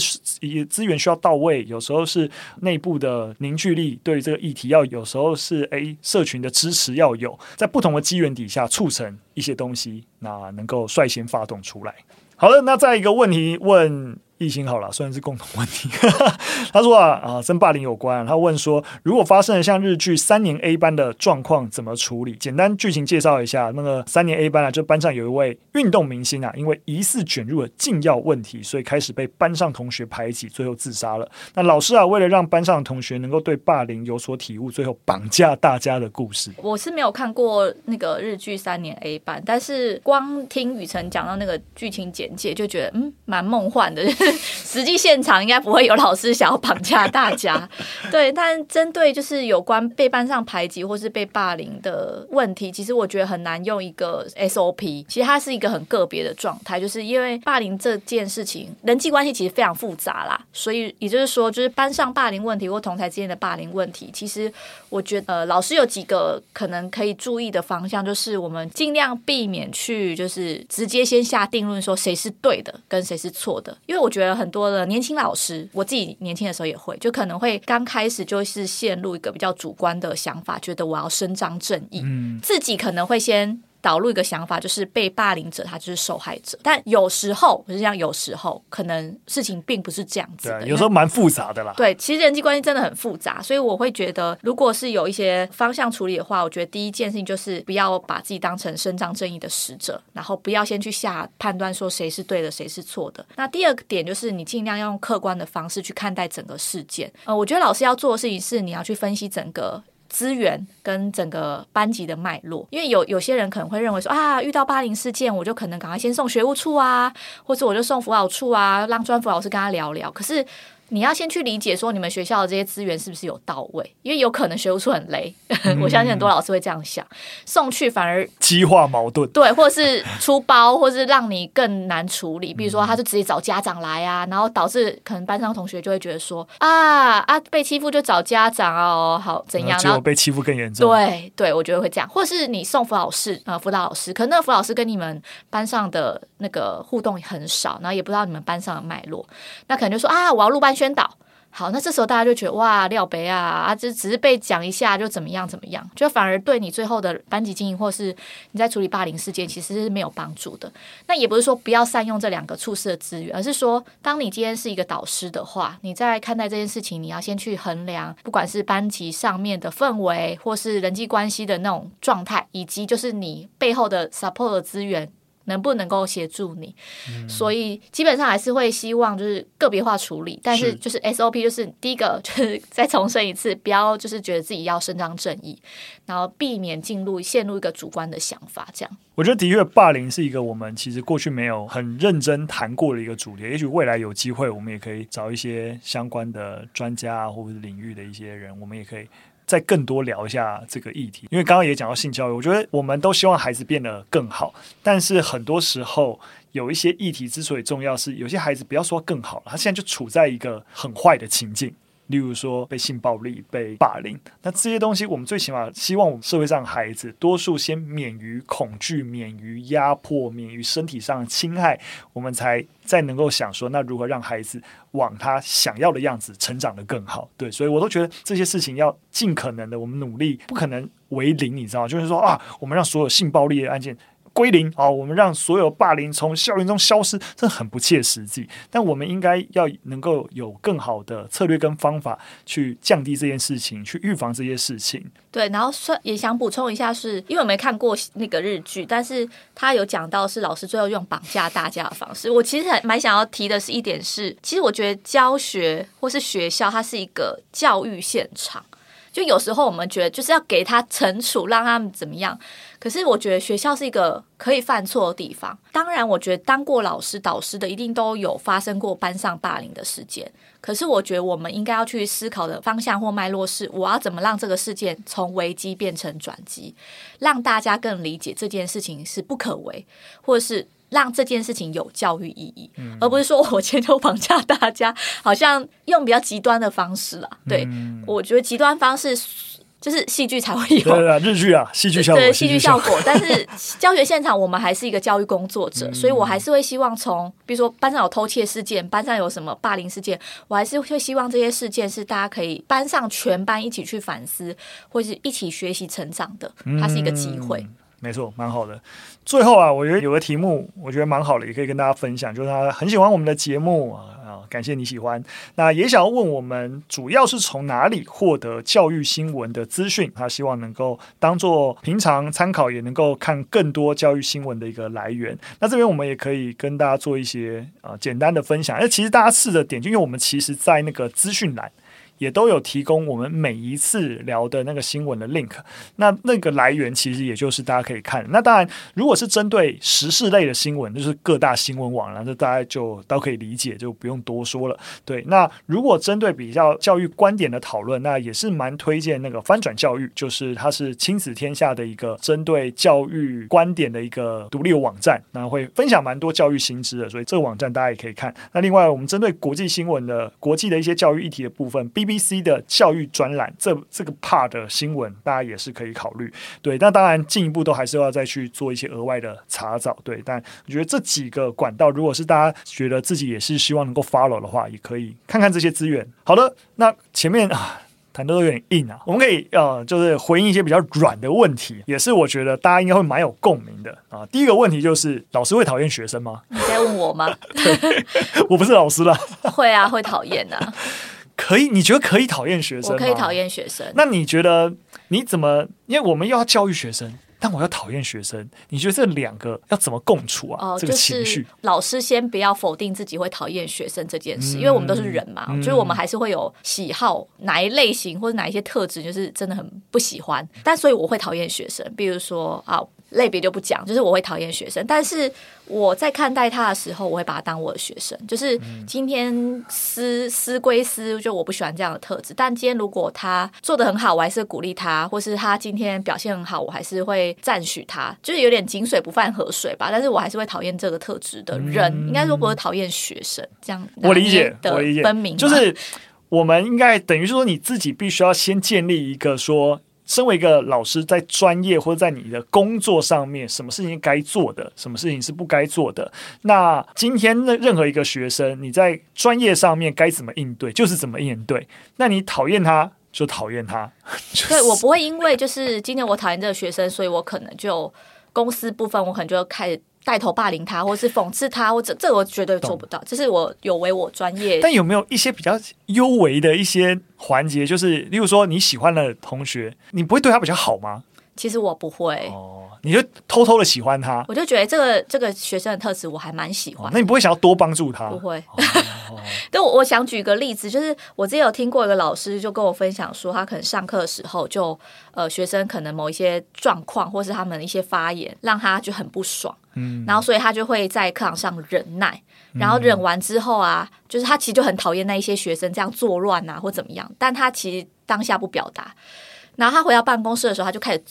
资源需要到位，有时候是内部的凝聚力对于这个议题要，有时候是诶社群的支持要有，在不同的机缘底下促成一些东西，那能够率先发动出来。好了，那再一个问题问。疫情好了，虽然是共同问题。他说啊啊，跟霸凌有关。他问说，如果发生了像日剧三年 A 班的状况，怎么处理？简单剧情介绍一下。那个三年 A 班啊，就班上有一位运动明星啊，因为疑似卷入了禁药问题，所以开始被班上同学排挤，最后自杀了。那老师啊，为了让班上的同学能够对霸凌有所体悟，最后绑架大家的故事。我是没有看过那个日剧三年 A 班，但是光听雨辰讲到那个剧情简介，就觉得嗯，蛮梦幻的。实际现场应该不会有老师想要绑架大家，对。但针对就是有关被班上排挤或是被霸凌的问题，其实我觉得很难用一个 SOP。其实它是一个很个别的状态，就是因为霸凌这件事情，人际关系其实非常复杂啦。所以也就是说，就是班上霸凌问题或同台之间的霸凌问题，其实我觉得呃，老师有几个可能可以注意的方向，就是我们尽量避免去就是直接先下定论说谁是对的跟谁是错的，因为我觉得。很多的年轻老师，我自己年轻的时候也会，就可能会刚开始就是陷入一个比较主观的想法，觉得我要伸张正义，嗯，自己可能会先。导入一个想法，就是被霸凌者他就是受害者，但有时候不是这样，有时候可能事情并不是这样子的，有时候蛮复杂的啦。对，其实人际关系真的很复杂，所以我会觉得，如果是有一些方向处理的话，我觉得第一件事情就是不要把自己当成伸张正义的使者，然后不要先去下判断说谁是对的，谁是错的。那第二个点就是你尽量要用客观的方式去看待整个事件。呃，我觉得老师要做的事情是你要去分析整个。资源跟整个班级的脉络，因为有有些人可能会认为说啊，遇到霸凌事件，我就可能赶快先送学务处啊，或者我就送辅导处啊，让专辅老师跟他聊聊。可是。你要先去理解说你们学校的这些资源是不是有到位，因为有可能学务处很雷，嗯、我相信很多老师会这样想，送去反而激化矛盾，对，或者是出包，或者是让你更难处理。比如说，他就直接找家长来啊，然后导致可能班上同学就会觉得说啊啊被欺负就找家长哦，好怎样？然后被欺负更严重。对对，我觉得会这样，或者是你送辅导老师呃辅导老师，可能那个辅导老师跟你们班上的那个互动很少，然后也不知道你们班上的脉络，那可能就说啊我要录班宣导。好，那这时候大家就觉得哇，廖北啊啊，这只是被讲一下就怎么样怎么样，就反而对你最后的班级经营或是你在处理霸凌事件其实是没有帮助的。那也不是说不要善用这两个处事的资源，而是说，当你今天是一个导师的话，你在看待这件事情，你要先去衡量，不管是班级上面的氛围，或是人际关系的那种状态，以及就是你背后的 support 的资源。能不能够协助你？嗯、所以基本上还是会希望就是个别化处理，但是就是 SOP 就是第一个 就是再重申一次，不要就是觉得自己要伸张正义，然后避免进入陷入一个主观的想法。这样，我觉得的确霸凌是一个我们其实过去没有很认真谈过的一个主题，也许未来有机会，我们也可以找一些相关的专家或者是领域的一些人，我们也可以。再更多聊一下这个议题，因为刚刚也讲到性教育，我觉得我们都希望孩子变得更好，但是很多时候有一些议题之所以重要，是有些孩子不要说更好了，他现在就处在一个很坏的情境。例如说被性暴力、被霸凌，那这些东西，我们最起码希望我们社会上孩子多数先免于恐惧、免于压迫、免于身体上的侵害，我们才再能够想说，那如何让孩子往他想要的样子成长得更好？对，所以我都觉得这些事情要尽可能的，我们努力，不可能为零，你知道吗？就是说啊，我们让所有性暴力的案件。归零好，我们让所有霸凌从校园中消失，这很不切实际。但我们应该要能够有更好的策略跟方法去降低这件事情，去预防这些事情。对，然后算也想补充一下是，是因为我没看过那个日剧，但是他有讲到是老师最后用绑架大家的方式。我其实还蛮想要提的是一点是，其实我觉得教学或是学校，它是一个教育现场。就有时候我们觉得就是要给他惩处，让他们怎么样。可是我觉得学校是一个可以犯错的地方。当然，我觉得当过老师、导师的一定都有发生过班上霸凌的事件。可是我觉得我们应该要去思考的方向或脉络是：我要怎么让这个事件从危机变成转机，让大家更理解这件事情是不可为，或者是。让这件事情有教育意义，嗯、而不是说我前头绑架大家，好像用比较极端的方式了。对、嗯、我觉得极端方式就是戏剧才会有，对对对，日剧啊，戏剧效果，对戏剧效果。但是教学现场，我们还是一个教育工作者，嗯、所以我还是会希望从，比如说班上有偷窃事件，班上有什么霸凌事件，我还是会希望这些事件是大家可以班上全班一起去反思，或是一起学习成长的，它是一个机会。嗯没错，蛮好的。最后啊，我觉得有个题目，我觉得蛮好的，也可以跟大家分享，就是他很喜欢我们的节目啊啊，感谢你喜欢。那也想要问我们，主要是从哪里获得教育新闻的资讯？他希望能够当做平常参考，也能够看更多教育新闻的一个来源。那这边我们也可以跟大家做一些啊简单的分享。那其实大家试着点进，因为我们其实在那个资讯栏。也都有提供我们每一次聊的那个新闻的 link，那那个来源其实也就是大家可以看。那当然，如果是针对时事类的新闻，就是各大新闻网了，这大家就都可以理解，就不用多说了。对，那如果针对比较教育观点的讨论，那也是蛮推荐那个翻转教育，就是它是亲子天下的一个针对教育观点的一个独立网站，那会分享蛮多教育新知的，所以这个网站大家也可以看。那另外，我们针对国际新闻的国际的一些教育议题的部分，B B C 的教育专栏，这这个 part 的新闻，大家也是可以考虑。对，那当然进一步都还是要再去做一些额外的查找。对，但我觉得这几个管道，如果是大家觉得自己也是希望能够 follow 的话，也可以看看这些资源。好的，那前面啊谈的都有点硬啊，我们可以呃，就是回应一些比较软的问题，也是我觉得大家应该会蛮有共鸣的啊。第一个问题就是，老师会讨厌学生吗？你在问我吗？对，我不是老师啦。会啊，会讨厌啊。可以？你觉得可以讨厌学生吗？我可以讨厌学生。那你觉得你怎么？因为我们又要教育学生，但我要讨厌学生。你觉得这两个要怎么共处啊？哦、这个情绪。就是、老师先不要否定自己会讨厌学生这件事，嗯、因为我们都是人嘛，所以、嗯、我们还是会有喜好哪一类型或者哪一些特质，就是真的很不喜欢。但所以我会讨厌学生，比如说啊。类别就不讲，就是我会讨厌学生，但是我在看待他的时候，我会把他当我的学生。就是今天私私归私，就我不喜欢这样的特质。但今天如果他做的很好，我还是鼓励他；或是他今天表现很好，我还是会赞许他。就是有点井水不犯河水吧。但是我还是会讨厌这个特质的人。嗯、应该说不是讨厌学生这样。我理解，我理解。分明就是我们应该等于是说，你自己必须要先建立一个说。身为一个老师，在专业或者在你的工作上面，什么事情该做的，什么事情是不该做的。那今天任任何一个学生，你在专业上面该怎么应对，就是怎么应对。那你讨厌他，就讨厌他。对，我不会因为就是今天我讨厌这个学生，所以我可能就公司部分，我可能就开。带头霸凌他，或是讽刺他，或者这我绝对做不到。这是我有违我专业。但有没有一些比较优为的一些环节？就是，例如说你喜欢的同学，你不会对他比较好吗？其实我不会哦，你就偷偷的喜欢他，我就觉得这个这个学生的特质我还蛮喜欢、哦。那你不会想要多帮助他？不会。但我我想举个例子，就是我之前有听过一个老师就跟我分享说，他可能上课的时候就呃学生可能某一些状况或是他们的一些发言让他就很不爽，嗯，然后所以他就会在课堂上忍耐，然后忍完之后啊，就是他其实就很讨厌那一些学生这样作乱啊或怎么样，但他其实当下不表达。然后他回到办公室的时候，他就开始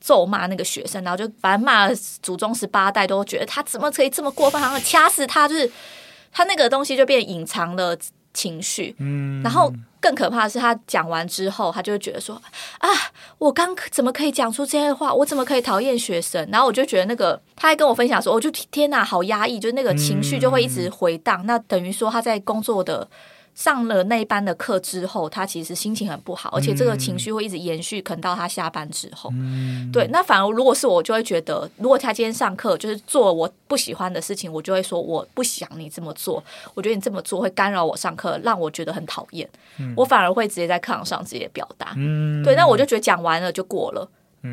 咒骂那个学生，然后就反正骂了祖宗十八代，都觉得他怎么可以这么过分，好像掐死他，就是他那个东西就变隐藏了情绪。嗯，然后更可怕的是，他讲完之后，他就会觉得说啊，我刚怎么可以讲出这些话？我怎么可以讨厌学生？然后我就觉得那个，他还跟我分享说，我就天哪，好压抑，就那个情绪就会一直回荡。那等于说他在工作的。上了那一班的课之后，他其实心情很不好，而且这个情绪会一直延续，可能到他下班之后。嗯、对，那反而如果是我，就会觉得，如果他今天上课就是做我不喜欢的事情，我就会说我不想你这么做，我觉得你这么做会干扰我上课，让我觉得很讨厌。嗯、我反而会直接在课堂上直接表达。嗯、对，那我就觉得讲完了就过了。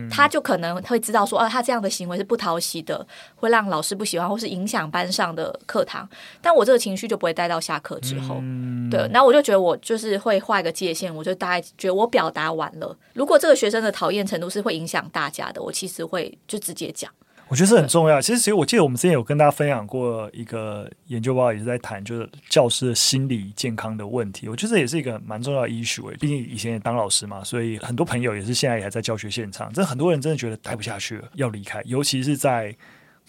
他就可能会知道说，啊，他这样的行为是不讨喜的，会让老师不喜欢，或是影响班上的课堂。但我这个情绪就不会带到下课之后。嗯、对，那我就觉得我就是会画一个界限，我就大概觉得我表达完了。如果这个学生的讨厌程度是会影响大家的，我其实会就直接讲。我觉得这很重要。其实，其实我记得我们之前有跟大家分享过一个研究报告，也是在谈就是教师的心理健康的问题。我觉得这也是一个蛮重要的 issue。毕竟以前也当老师嘛，所以很多朋友也是现在也还在教学现场。这很多人真的觉得待不下去了，要离开。尤其是在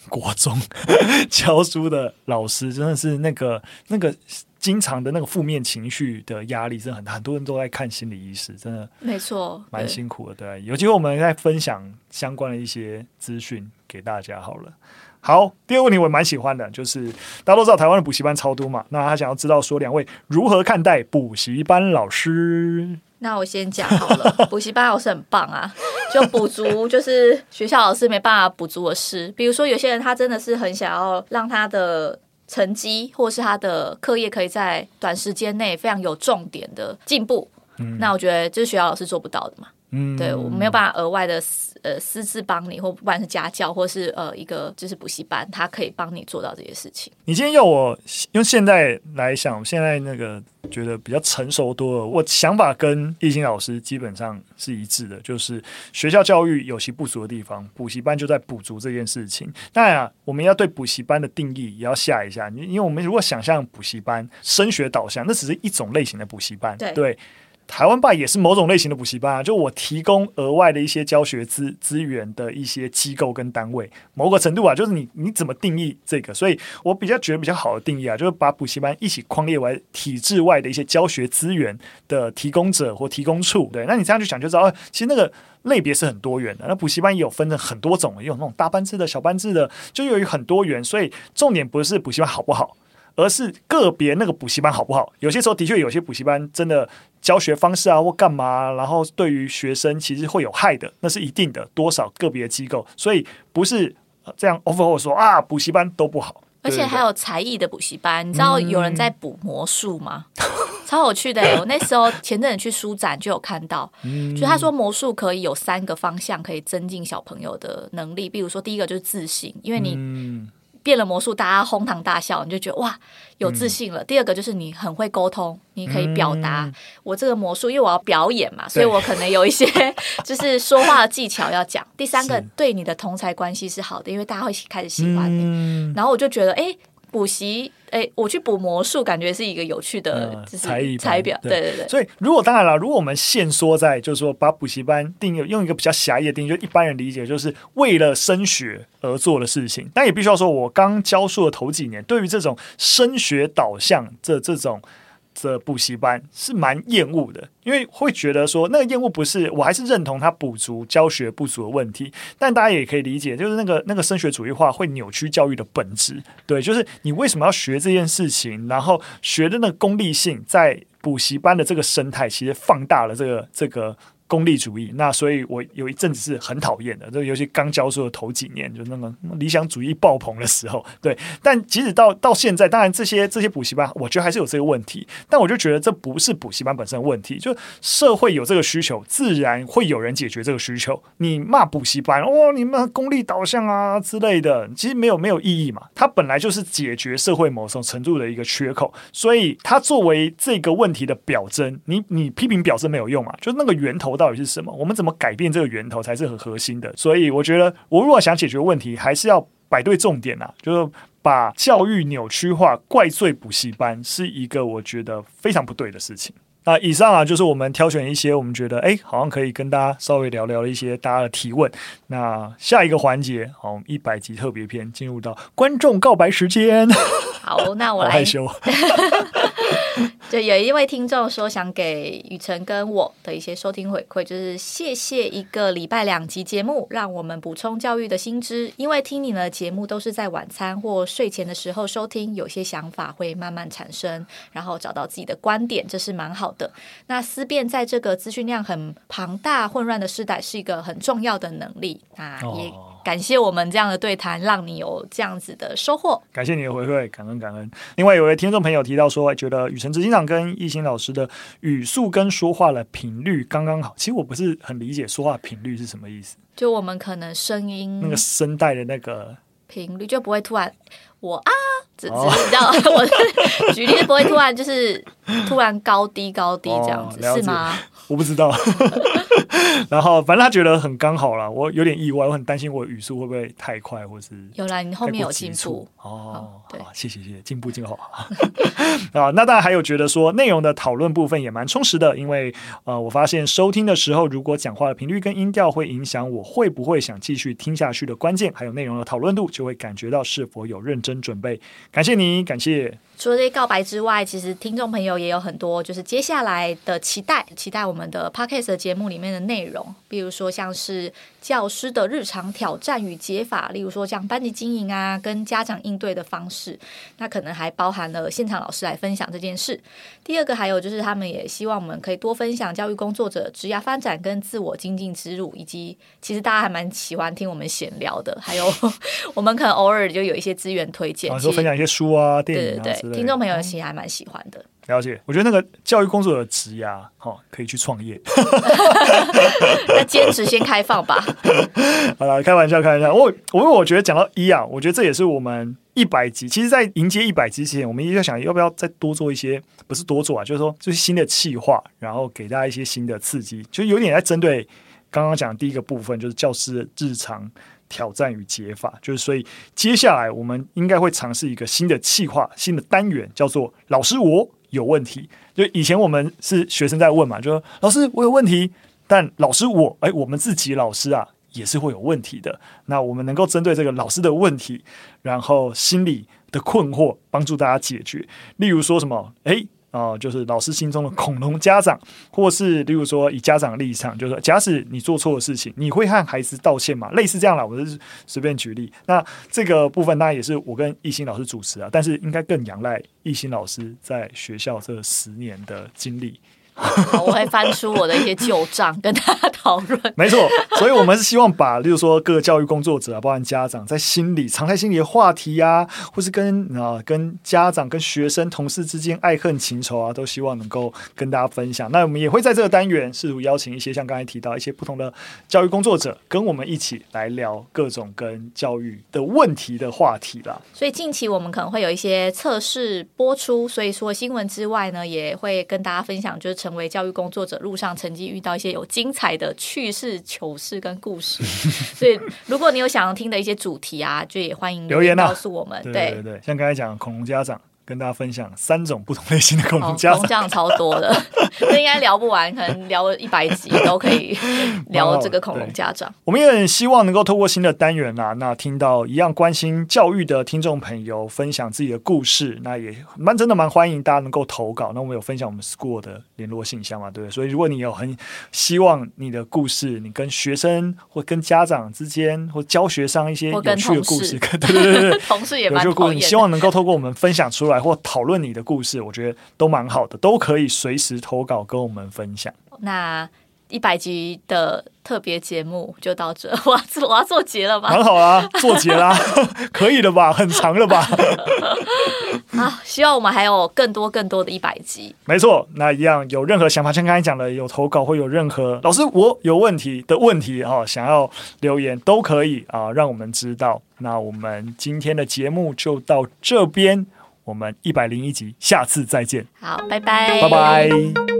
国中 教书的老师，真的是那个那个。经常的那个负面情绪的压力，真的很大，很多人都在看心理医师，真的没错，蛮辛苦的。对，对，有机会我们再分享相关的一些资讯给大家好了。好，第二个问题我蛮喜欢的，就是大家都知道台湾的补习班超多嘛，那他想要知道说两位如何看待补习班老师？那我先讲好了，补习班老师很棒啊，就补足就是学校老师没办法补足的事，比如说有些人他真的是很想要让他的。成绩或是他的课业可以在短时间内非常有重点的进步，嗯，那我觉得这是学校老师做不到的嘛。嗯，对，我没有办法额外的私呃私自帮你，或不管是家教，或是呃一个就是补习班，他可以帮你做到这些事情。你今天要我用现在来想，现在那个觉得比较成熟多了，我想法跟懿心老师基本上是一致的，就是学校教育有其不足的地方，补习班就在补足这件事情。当然啊，我们要对补习班的定义也要下一下，因为我们如果想象补习班升学导向，那只是一种类型的补习班，对。对台湾吧也是某种类型的补习班啊，就我提供额外的一些教学资资源的一些机构跟单位，某个程度啊，就是你你怎么定义这个？所以我比较觉得比较好的定义啊，就是把补习班一起框列为体制外的一些教学资源的提供者或提供处。对，那你这样去想就知道，其实那个类别是很多元的。那补习班也有分成很多种，也有那种大班制的小班制的，就由于很多元，所以重点不是补习班好不好。而是个别那个补习班好不好？有些时候的确有些补习班真的教学方式啊或干嘛，然后对于学生其实会有害的，那是一定的。多少个别的机构，所以不是这样 overall 说啊，补习班都不好。而且还有才艺的补习班，你知道有人在补魔术吗？嗯、超有趣的、欸！我那时候前阵子去书展就有看到，嗯、就他说魔术可以有三个方向可以增进小朋友的能力，比如说第一个就是自信，因为你。嗯变了魔术，大家哄堂大笑，你就觉得哇，有自信了。嗯、第二个就是你很会沟通，你可以表达、嗯、我这个魔术，因为我要表演嘛，所以我可能有一些 就是说话的技巧要讲。第三个对你的同才关系是好的，因为大家会开始喜欢你。嗯、然后我就觉得，哎、欸。补习，哎、欸，我去补魔术，感觉是一个有趣的才艺才表，对对对。所以，如果当然了，如果我们限缩在，就是说，把补习班定义用一个比较狭义的定义，就一般人理解，就是为了升学而做的事情。但也必须要说，我刚教书的头几年，对于这种升学导向这这种。这补习班是蛮厌恶的，因为会觉得说那个厌恶不是，我还是认同他补足教学不足的问题，但大家也可以理解，就是那个那个升学主义化会扭曲教育的本质。对，就是你为什么要学这件事情，然后学的那个功利性，在补习班的这个生态，其实放大了这个这个功利主义。那所以我有一阵子是很讨厌的，就尤其刚教书的头几年，就那个理想主义爆棚的时候。对，但即使到到现在，当然这些这些补习班，我觉得还是有这个问题。但我就觉得这不是补习班本身的问题，就社会有这个需求，自然会有人解决这个需求。你骂补习班，哦，你们功利导向啊之类的，其实没有没有意义嘛。它本来就是解决社会某种程度的一个缺口，所以它作为这个问题的表征，你你批评表征没有用嘛？就那个源头到底是什么？我们怎么改变这个源头才是很核心的？所以我觉得，我如果想解决问题，还是要摆对重点啊，就是把教育扭曲化，怪罪补习班，是一个我觉得非常不对的事情。那以上啊，就是我们挑选一些我们觉得哎，好像可以跟大家稍微聊聊一些大家的提问。那下一个环节，好，一百集特别篇，进入到观众告白时间。好，那我来。害羞。就有一位听众说，想给雨辰跟我的一些收听回馈，就是谢谢一个礼拜两集节目，让我们补充教育的新知。因为听你的节目都是在晚餐或睡前的时候收听，有些想法会慢慢产生，然后找到自己的观点，这是蛮好的。那思辨在这个资讯量很庞大、混乱的时代，是一个很重要的能力啊，也。感谢我们这样的对谈，让你有这样子的收获。感谢你的回馈，感恩感恩。另外有位听众朋友提到说，觉得雨辰执行长跟懿心老师的语速跟说话的频率刚刚好。其实我不是很理解说话频率是什么意思。就我们可能声音那个声带的那个频率，就不会突然我啊，只只知道 我举例不会突然就是突然高低高低这样子，哦、是吗？我不知道。然后，反正他觉得很刚好啦。我有点意外，我很担心我语速会不会太快，或是有啦，你后面有进步哦。对，谢谢谢谢，进步进步好 啊。那当然还有觉得说内容的讨论部分也蛮充实的，因为呃，我发现收听的时候，如果讲话的频率跟音调会影响我会不会想继续听下去的关键，还有内容的讨论度，就会感觉到是否有认真准备。感谢你，感谢。除了这些告白之外，其实听众朋友也有很多，就是接下来的期待，期待我们的 Podcast 的节目里面的内容，比如说像是教师的日常挑战与解法，例如说像班级经营啊，跟家长应对的方式，那可能还包含了现场老师来分享这件事。第二个还有就是他们也希望我们可以多分享教育工作者职业发展跟自我精进之路，以及其实大家还蛮喜欢听我们闲聊的，还有 我们可能偶尔就有一些资源推荐，说分享一些书啊、电影啊，对对对。听众朋友其实还蛮喜欢的，了解。我觉得那个教育工作者的职涯，哈，可以去创业。那坚持先开放吧。好了，开玩笑，开玩笑。我我我觉得讲到一啊，我觉得这也是我们一百集。其实，在迎接一百集之前，我们一直在想要不要再多做一些，不是多做啊，就是说就是新的企划，然后给大家一些新的刺激，就有点在针对刚刚讲的第一个部分，就是教师的日常。挑战与解法，就是所以接下来我们应该会尝试一个新的企划、新的单元，叫做“老师我有问题”。就以前我们是学生在问嘛，就说“老师我有问题”，但老师我哎，我们自己老师啊也是会有问题的。那我们能够针对这个老师的问题，然后心里的困惑，帮助大家解决。例如说什么哎。哦、就是老师心中的恐龙家长，或是例如说以家长的立场，就是说假使你做错的事情，你会和孩子道歉吗？类似这样啦，我是随便举例。那这个部分当然也是我跟懿心老师主持啊，但是应该更仰赖懿心老师在学校这十年的经历。我会翻出我的一些旧账跟大家讨论。没错，所以我们是希望把，例如说各个教育工作者啊，包含家长，在心里藏在心里的话题啊，或是跟啊跟家长、跟学生、同事之间爱恨情仇啊，都希望能够跟大家分享。那我们也会在这个单元试图邀请一些像刚才提到一些不同的教育工作者，跟我们一起来聊各种跟教育的问题的话题啦。所以近期我们可能会有一些测试播出，所以除了新闻之外呢，也会跟大家分享，就是。成为教育工作者路上，曾经遇到一些有精彩的趣事、糗事跟故事。所以，如果你有想要听的一些主题啊，就也欢迎留言告诉我们。对对对，像刚才讲恐龙家长。跟大家分享三种不同类型的恐龙家长，超多的，这应该聊不完，可能聊一百集都可以 聊这个恐龙家长。我们也很希望能够透过新的单元、啊，那听到一样关心教育的听众朋友分享自己的故事，那也蛮真的蛮欢迎大家能够投稿。那我们有分享我们 school 的联络信箱嘛，对不对？所以如果你有很希望你的故事，你跟学生或跟家长之间或教学上一些有趣的故事，对对对对，同事也蛮讨厌。你希望能够透过我们分享出来。或讨论你的故事，我觉得都蛮好的，都可以随时投稿跟我们分享。那一百集的特别节目就到这，我要做我要做结了吧？很好啊，做结啦，可以了吧？很长了吧？好，希望我们还有更多更多的一百集。没错，那一样有任何想法，像刚才讲的，有投稿或有任何老师我有问题的问题哈，想要留言都可以啊，让我们知道。那我们今天的节目就到这边，我们一百零一集，下次再见。好，拜拜，拜拜。